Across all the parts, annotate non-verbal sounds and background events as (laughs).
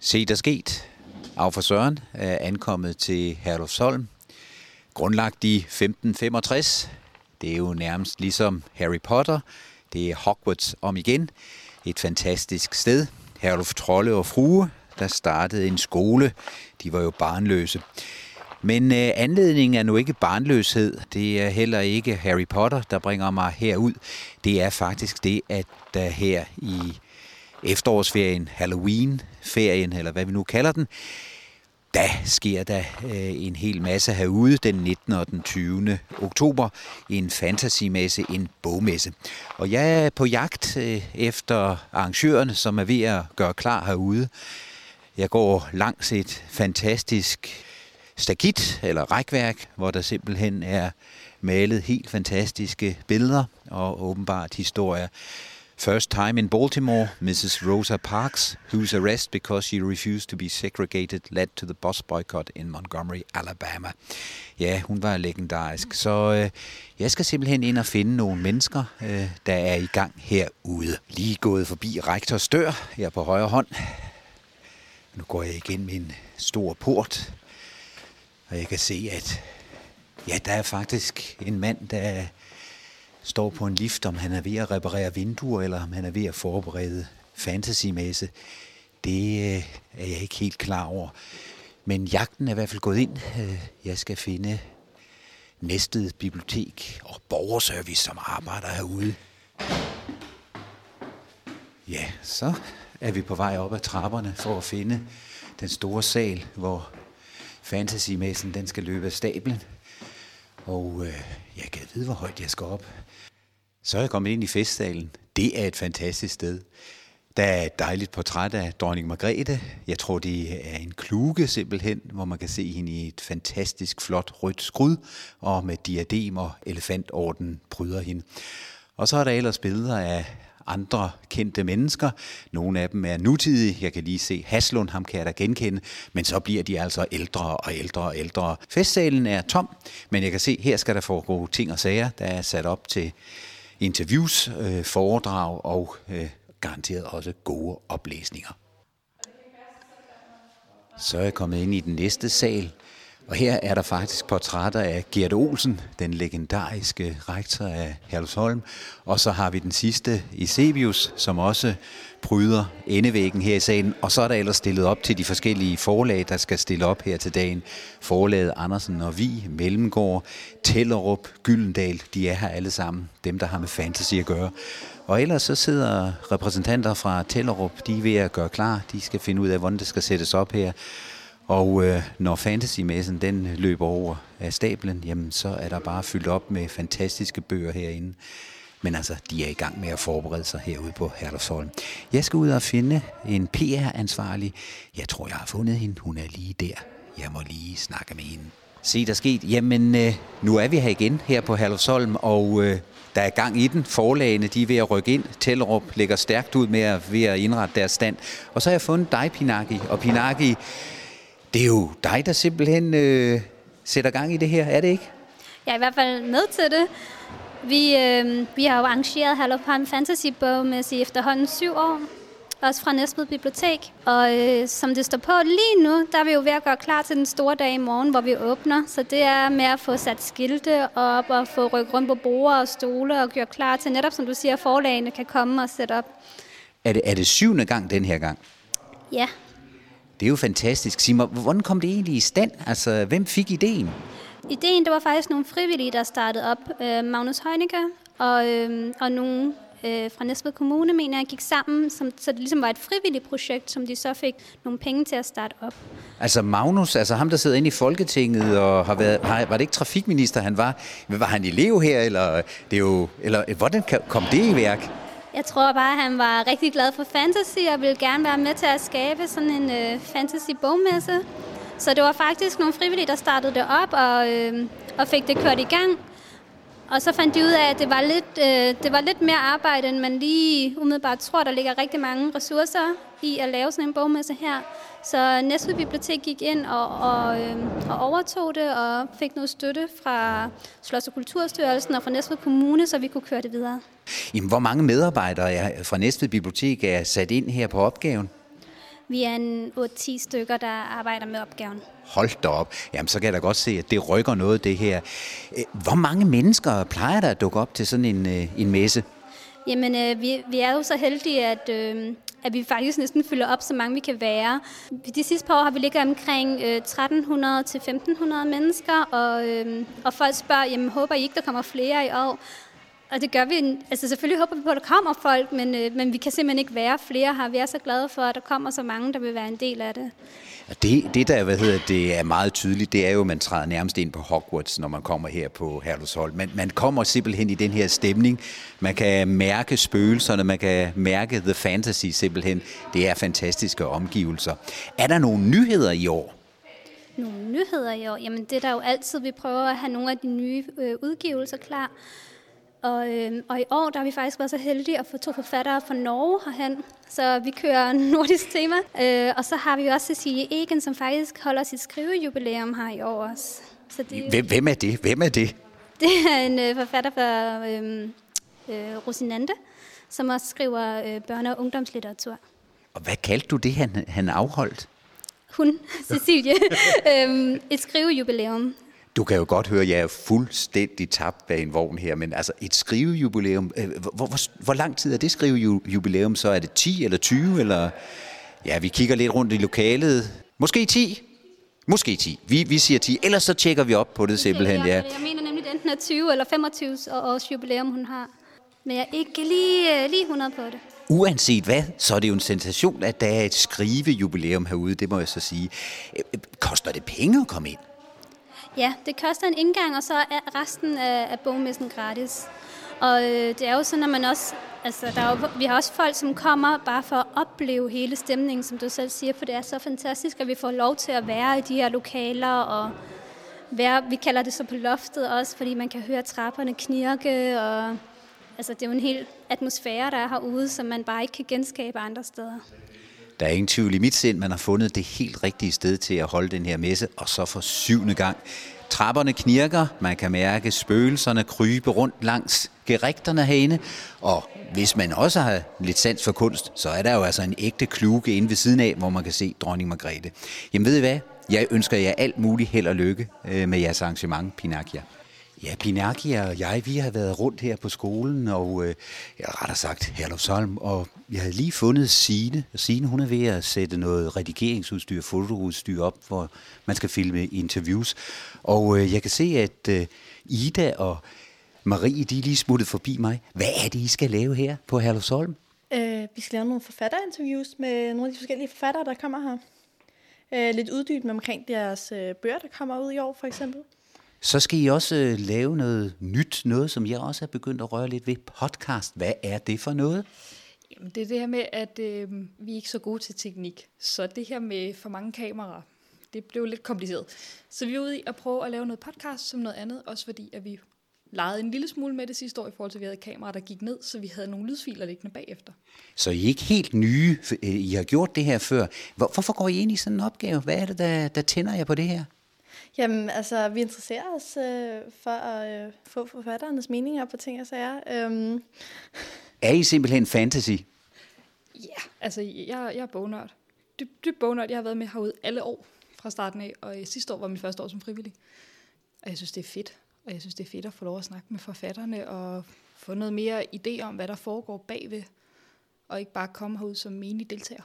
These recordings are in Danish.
Se, der sket. Af for Søren er ankommet til Herlufsholm. Grundlagt i 1565. Det er jo nærmest ligesom Harry Potter. Det er Hogwarts om igen. Et fantastisk sted. Herluf Trolle og Frue, der startede en skole. De var jo barnløse. Men øh, anledningen er nu ikke barnløshed. Det er heller ikke Harry Potter, der bringer mig herud. Det er faktisk det, at der her i efterårsferien, Halloween-ferien, eller hvad vi nu kalder den, der sker der øh, en hel masse herude den 19. og den 20. oktober. En fantasimesse, en bogmesse. Og jeg er på jagt øh, efter arrangørerne, som er ved at gøre klar herude. Jeg går langs et fantastisk stakit eller rækværk, hvor der simpelthen er malet helt fantastiske billeder og åbenbart historier. First time in Baltimore, Mrs. Rosa Parks, whose arrest because she refused to be segregated led to the bus boycott in Montgomery, Alabama. Ja, hun var legendarisk. Så øh, jeg skal simpelthen ind og finde nogle mennesker, øh, der er i gang herude. Lige gået forbi rektors dør her på højre hånd. Nu går jeg igen en stor port, og jeg kan se, at ja, der er faktisk en mand, der står på en lift, om han er ved at reparere vinduer, eller om han er ved at forberede fantasymesse. Det øh, er jeg ikke helt klar over. Men jagten er i hvert fald gået ind. Øh, jeg skal finde Næstet Bibliotek og Borgerservice, som arbejder herude. Ja, så er vi på vej op ad trapperne for at finde den store sal, hvor fantasymessen den skal løbe af stablen. Og øh, jeg kan vide, hvor højt jeg skal op. Så er jeg kommet ind i festsalen. Det er et fantastisk sted. Der er et dejligt portræt af dronning Margrethe. Jeg tror, det er en kluge simpelthen, hvor man kan se hende i et fantastisk flot rødt skrud, og med diadem og elefantorden pryder hende. Og så er der ellers billeder af andre kendte mennesker. Nogle af dem er nutidige. Jeg kan lige se Haslund, ham kan jeg da genkende. Men så bliver de altså ældre og ældre og ældre. Festsalen er tom, men jeg kan se, her skal der foregå ting og sager, der er sat op til interviews, øh, foredrag og øh, garanteret også gode oplæsninger. Så er jeg kommet ind i den næste sal, og her er der faktisk portrætter af Gert Olsen, den legendariske rektor af Herlufsholm. Og så har vi den sidste, Eusebius, som også pryder endevæggen her i salen. Og så er der ellers stillet op til de forskellige forlag, der skal stille op her til dagen. Forlaget Andersen og Vi, Mellemgård, Tellerup, Gyldendal, de er her alle sammen. Dem, der har med fantasy at gøre. Og ellers så sidder repræsentanter fra Tellerup, de er ved at gøre klar. De skal finde ud af, hvordan det skal sættes op her. Og øh, når fantasymessen den løber over af stablen, jamen så er der bare fyldt op med fantastiske bøger herinde. Men altså, de er i gang med at forberede sig herude på Herlufsholm. Jeg skal ud og finde en PR-ansvarlig. Jeg tror, jeg har fundet hende. Hun er lige der. Jeg må lige snakke med hende. Se, der er sket. Jamen, øh, nu er vi her igen, her på Herlufsholm, og øh, der er gang i den. Forlagene, de er ved at rykke ind. Tellerup lægger stærkt ud med at, ved at indrette deres stand. Og så har jeg fundet dig, Pinaki. Og Pinaki, det er jo dig, der simpelthen øh, sætter gang i det her, er det ikke? Jeg er i hvert fald med til det. Vi, øh, vi har jo arrangeret Halloween Fantasy Bogmesse i efterhånden syv år, også fra Næstved Bibliotek. Og øh, som det står på lige nu, der er vi jo ved at gøre klar til den store dag i morgen, hvor vi åbner. Så det er med at få sat skilte op og få rykket rundt på borde og stole og gøre klar til netop, som du siger, forlagene kan komme og sætte op. Er det, er det syvende gang den her gang? Ja, Det er jo fantastisk. Sig mig, hvordan kom det egentlig i stand? Altså, hvem fik ideen? Ideen, det var faktisk nogle frivillige, der startede op. Øh, Magnus Heunicke og, øh, og nogle øh, fra Næstved Kommune, mener jeg, gik sammen, som, så det ligesom var et frivilligt projekt, som de så fik nogle penge til at starte op. Altså Magnus, altså ham, der sidder inde i Folketinget og har været, har, var det ikke trafikminister, han var? Var han elev her, eller, det er jo, eller hvordan kom det i værk? Jeg tror bare, at han var rigtig glad for fantasy og ville gerne være med til at skabe sådan en øh, fantasy-bogmesse. Så det var faktisk nogle frivillige, der startede det op og, øh, og fik det kørt i gang. Og så fandt de ud af, at det var lidt, øh, det var lidt mere arbejde, end man lige umiddelbart tror. Der ligger rigtig mange ressourcer i at lave sådan en bogmesse her. Så Næstved Bibliotek gik ind og, og, øh, og overtog det og fik noget støtte fra Slots- og Kulturstyrelsen og fra Næstved Kommune, så vi kunne køre det videre. Jamen, hvor mange medarbejdere fra Næstved Bibliotek er sat ind her på opgaven? Vi er en 8-10 stykker, der arbejder med opgaven. Hold da op. Jamen, så kan jeg da godt se, at det rykker noget, det her. Øh, hvor mange mennesker plejer der at dukke op til sådan en, øh, en messe? Jamen, øh, vi, vi er jo så heldige, at, øh, at vi faktisk næsten fylder op, så mange vi kan være. De sidste par år har vi ligget omkring øh, 1300 til 1500 mennesker, og, øh, og folk spørger, jamen håber I ikke, der kommer flere i år? Og det gør vi. Altså selvfølgelig håber vi på, at der kommer folk, men, øh, men vi kan simpelthen ikke være flere her. Vi er så glade for, at der kommer så mange, der vil være en del af det. Det, det der hvad hedder, det er meget tydeligt, det er jo, at man træder nærmest ind på Hogwarts, når man kommer her på Herlufshold. Man, man kommer simpelthen i den her stemning. Man kan mærke spøgelserne, man kan mærke the fantasy simpelthen. Det er fantastiske omgivelser. Er der nogle nyheder i år? Nogle nyheder i år? Jamen det er der jo altid. Vi prøver at have nogle af de nye øh, udgivelser klar. Og, øh, og i år der har vi faktisk været så heldige at få to forfattere fra Norge herhen, så vi kører (laughs) nordisk tema. Øh, og så har vi også Cecilie Egen, som faktisk holder sit skrivejubilæum her i år også. Så det, hvem, hvem er det? Hvem er det? (laughs) Det er en øh, forfatter fra øh, øh, Rosinante, som også skriver øh, børne- og ungdomslitteratur. Og hvad kaldte du det, han, han afholdt? Hun, (laughs) Cecilie. øh, et skrivejubilæum. Du kan jo godt høre, at jeg er fuldstændig tabt bag en vogn her, men altså et skrivejubilæum, øh, hvor, hvor, hvor lang tid er det skrivejubilæum? Så er det 10 eller 20, eller... Ja, vi kigger lidt rundt i lokalet. Måske 10? Måske 10. Vi, vi siger 10. Ellers så tjekker vi op på det simpelthen, ja. Jeg mener nemlig, det enten er 20 eller 25 års jubilæum, hun har. Men jeg er ikke lige, øh, lige 100 på det. Uanset hvad, så er det jo en sensation, at der er et skrivejubilæum herude, det må jeg så sige. Øh, koster det penge at komme ind? Ja, det koster en indgang, og så er resten af, af bogmessen gratis. Og øh, det er jo sådan, at man også, altså, der er jo, vi har også folk, som kommer bare for at opleve hele stemningen, som du selv siger, for det er så fantastisk, at vi får lov til at være i de her lokaler, og være, vi kalder det så på loftet også, fordi man kan høre trapperne knirke, og altså, det er jo en hel atmosfære, der er herude, som man bare ikke kan genskabe andre steder. Der er ingen tvivl i mit sind, man har fundet det helt rigtige sted til at holde den her messe, og så for syvende gang. Trapperne knirker, man kan mærke spøgelserne krybe rundt langs gerigterne herinde, og hvis man også har lidt sans for kunst, så er der jo altså en ægte kluge inde ved siden af, hvor man kan se dronning Margrethe. Jamen ved I hvad? Jeg ønsker jer alt muligt held og lykke øh, med jeres arrangement, Pinakia. Ja, Pinaki og jeg, vi har været rundt her på skolen, og øh, jeg rettere sagt Herlufsholm, og jeg havde lige fundet Sine. Sine, hun er ved at sætte noget redigeringsudstyr, fotoudstyr op, hvor man skal filme interviews. Og øh, jeg kan se, at øh, Ida og Marie, de er lige smuttet forbi mig. Hvad er det, I skal lave her på Herlufsholm? Øh, vi skal lave nogle forfatterinterviews med nogle af de forskellige forfattere, der kommer her. Øh, lidt uddybende omkring deres øh, bøger, der kommer ud i år, for eksempel. Så skal I også øh, lave noget nyt, noget som jeg også er begyndt at røre lidt ved. Podcast, hvad er det for noget? Jamen, det er det her med, at øh, vi er ikke så gode til teknik. Så det her med for mange kameraer, det blev lidt kompliceret. Så vi er ude i at prøve at lave noget podcast som noget andet, også fordi at vi legede en lille smule med det sidste år, i forhold til, at vi havde kamera, der gik ned, så vi havde nogle lydfiler liggende bagefter. Så I er ikke helt nye, I har gjort det her før. Hvorfor går I ind i sådan en opgave? Hvad er det, der, der tænder jer på det her? Jamen, altså, vi interesserer os øh, for at øh, få forfatternes meninger på ting og sager. Øhm. Er I simpelthen fantasy? Ja, yeah, altså, jeg, jeg er bognørd. Dyb, dyb bognørd. Jeg har været med herude alle år fra starten af, og sidste år var mit første år som frivillig. Og jeg synes, det er fedt. Og jeg synes, det er fedt at få lov at snakke med forfatterne og få noget mere idé om, hvad der foregår bagved, og ikke bare komme herud som menig deltager.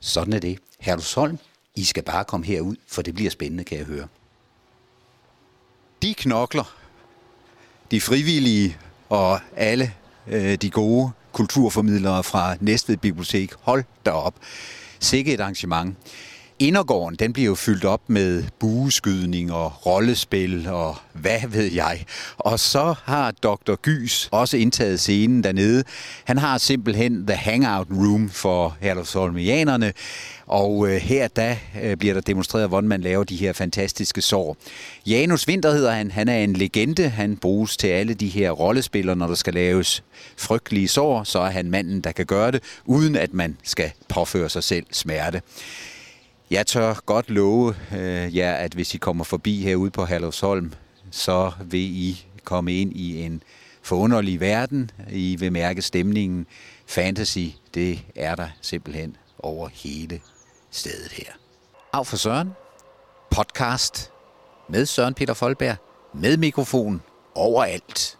Sådan er det. Herlufsholm, i skal bare komme herud, for det bliver spændende, kan jeg høre. De knokler, de frivillige og alle øh, de gode kulturformidlere fra Næstved Bibliotek, hold op. Sikke et arrangement. Indergården, den bliver jo fyldt op med bueskydning og rollespil og hvad ved jeg. Og så har Dr. Gys også indtaget scenen dernede. Han har simpelthen the hangout room for Herlufsholmianerne. Og øh, her da øh, bliver der demonstreret, hvordan man laver de her fantastiske sår. Janus Winter hedder han. Han er en legende. Han bruges til alle de her rollespillere, når der skal laves frygtelige sår. Så er han manden, der kan gøre det, uden at man skal påføre sig selv smerte. Jeg tør godt love øh, jer, at hvis I kommer forbi herude på Herlufsholm, så vil I komme ind i en forunderlig verden. I vil mærke stemningen. Fantasy, det er der simpelthen over hele stedet her. Af for Søren, podcast med Søren Peter Folberg, med mikrofon overalt.